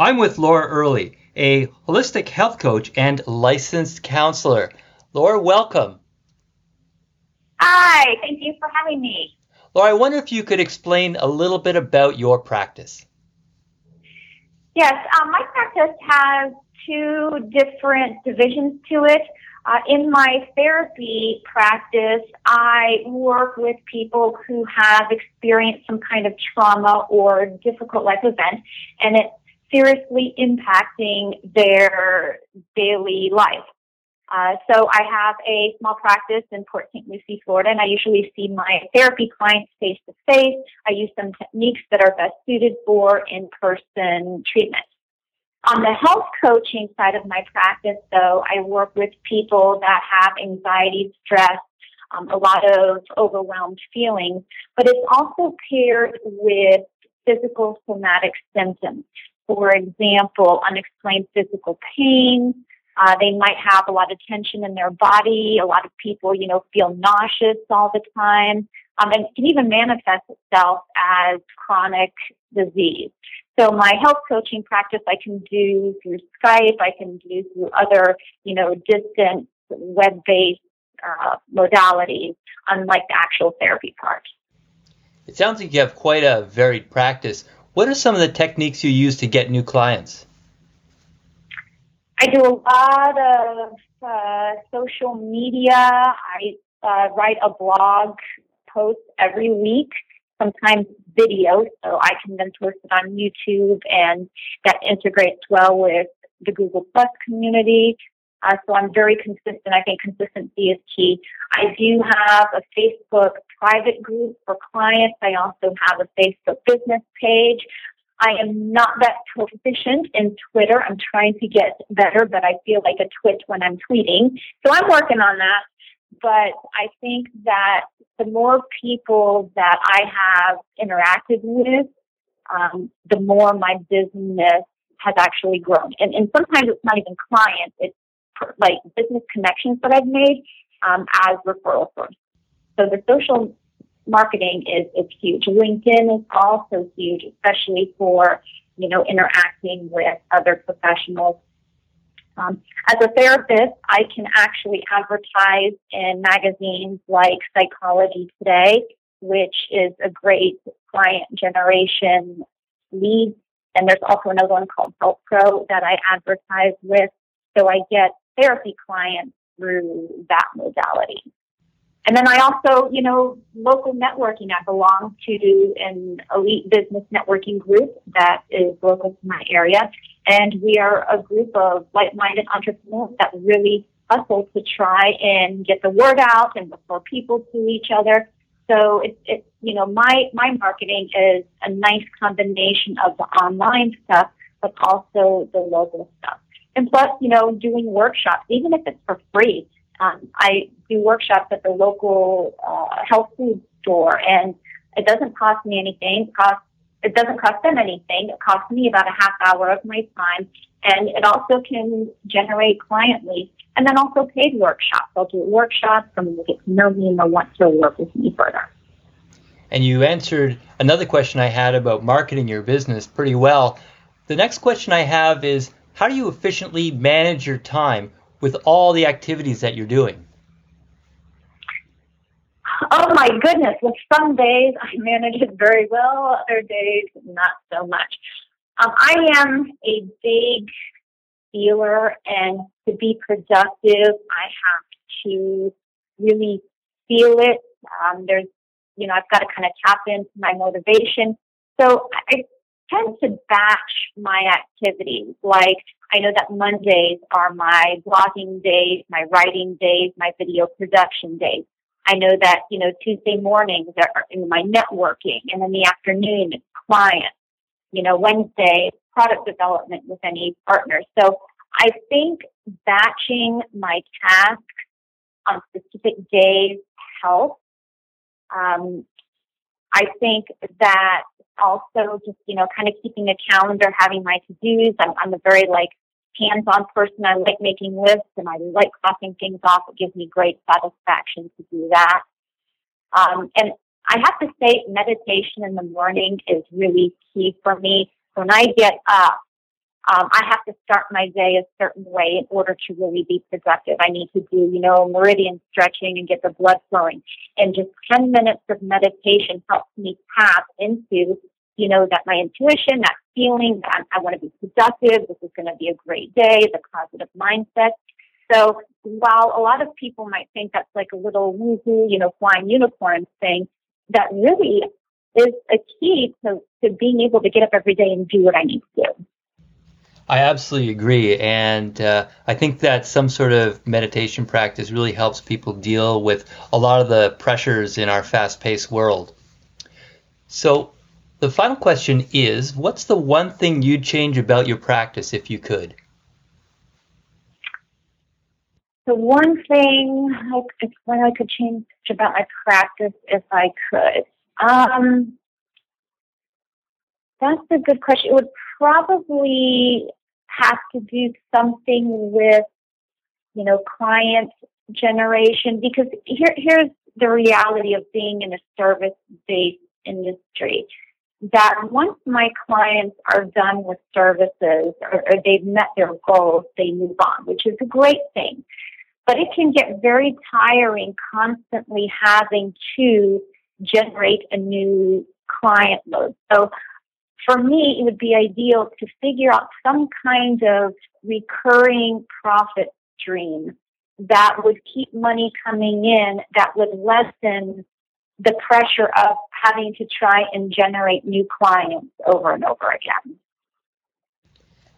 I'm with Laura Early, a holistic health coach and licensed counselor. Laura, welcome. Hi, thank you for having me. Laura, I wonder if you could explain a little bit about your practice. Yes, um, my practice has two different divisions to it. Uh, in my therapy practice, I work with people who have experienced some kind of trauma or difficult life event, and it's seriously impacting their daily life. Uh, so I have a small practice in Port St. Lucie, Florida, and I usually see my therapy clients face to face. I use some techniques that are best suited for in-person treatment. On the health coaching side of my practice, though, I work with people that have anxiety, stress, um, a lot of overwhelmed feelings, but it's also paired with physical somatic symptoms. For example, unexplained physical pain. Uh, they might have a lot of tension in their body. A lot of people, you know, feel nauseous all the time. Um, and it can even manifest itself as chronic disease. So my health coaching practice I can do through Skype. I can do through other, you know, distant web-based uh, modalities, unlike the actual therapy part. It sounds like you have quite a varied practice. What are some of the techniques you use to get new clients? I do a lot of uh, social media. I uh, write a blog post every week, sometimes video, so I can then post it on YouTube, and that integrates well with the Google Plus community. Uh, so I'm very consistent. I think consistency is key. I do have a Facebook private group for clients. I also have a Facebook business page. I am not that proficient in Twitter. I'm trying to get better, but I feel like a twit when I'm tweeting. So I'm working on that. But I think that the more people that I have interacted with, um, the more my business has actually grown. And, and sometimes it's not even clients, it's like business connections that I've made um, as referral source. So the social marketing is, is huge. LinkedIn is also huge, especially for, you know, interacting with other professionals. Um, as a therapist, I can actually advertise in magazines like Psychology Today, which is a great client generation lead. And there's also another one called Health Pro that I advertise with. So I get therapy clients through that modality. And then I also, you know, local networking. I belong to an elite business networking group that is local to my area. And we are a group of like-minded entrepreneurs that really hustle to try and get the word out and refer people to each other. So it's, it's, you know, my, my marketing is a nice combination of the online stuff, but also the local stuff. And plus, you know, doing workshops, even if it's for free. Um, I do workshops at the local uh, health food store, and it doesn't cost me anything. It costs it doesn't cost them anything. It costs me about a half hour of my time, and it also can generate client leads. And then also paid workshops. I'll do workshops, someone will get to know me and they'll want to work with me further. And you answered another question I had about marketing your business pretty well. The next question I have is how do you efficiently manage your time with all the activities that you're doing? Oh my goodness. Well, some days I manage it very well, other days not so much. Um, I am a big feeler, and to be productive, I have to really feel it. Um, there's, you know, I've got to kind of tap into my motivation. So I tend to batch my activities. Like I know that Mondays are my blogging days, my writing days, my video production days. I know that, you know, Tuesday mornings are in my networking and in the afternoon it's clients. You know, Wednesday, product development with any partners. So I think batching my tasks on specific days helps. Um, I think that also just, you know, kind of keeping a calendar, having my to-dos. I'm, I'm a very like hands-on person. I like making lists and I like crossing things off. It gives me great satisfaction to do that. Um, and I have to say meditation in the morning is really key for me. When I get up, um, I have to start my day a certain way in order to really be productive. I need to do, you know, meridian stretching and get the blood flowing. And just 10 minutes of meditation helps me tap into, you know, that my intuition, that feeling that I want to be productive, this is going to be a great day, the positive mindset. So while a lot of people might think that's like a little woohoo, you know, flying unicorn thing, that really is a key to, to being able to get up every day and do what I need to do. I absolutely agree. And uh, I think that some sort of meditation practice really helps people deal with a lot of the pressures in our fast paced world. So, the final question is what's the one thing you'd change about your practice if you could? The one thing I, if I could change about my practice if I could. Um, that's a good question. It would probably have to do something with, you know, client generation because here, here's the reality of being in a service based industry that once my clients are done with services or, or, they've met their goals, they move on, which is a great thing. But it can get very tiring constantly having to generate a new client load. So for me, it would be ideal to figure out some kind of recurring profit stream that would keep money coming in that would lessen the pressure of having to try and generate new clients over and over again.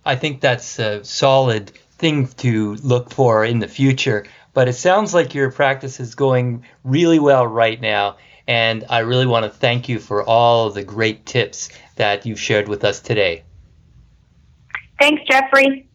I think that's a solid thing to look for in the future, but it sounds like your practice is going really well right now. And I really want to thank you for all of the great tips that you've shared with us today. Thanks, Jeffrey.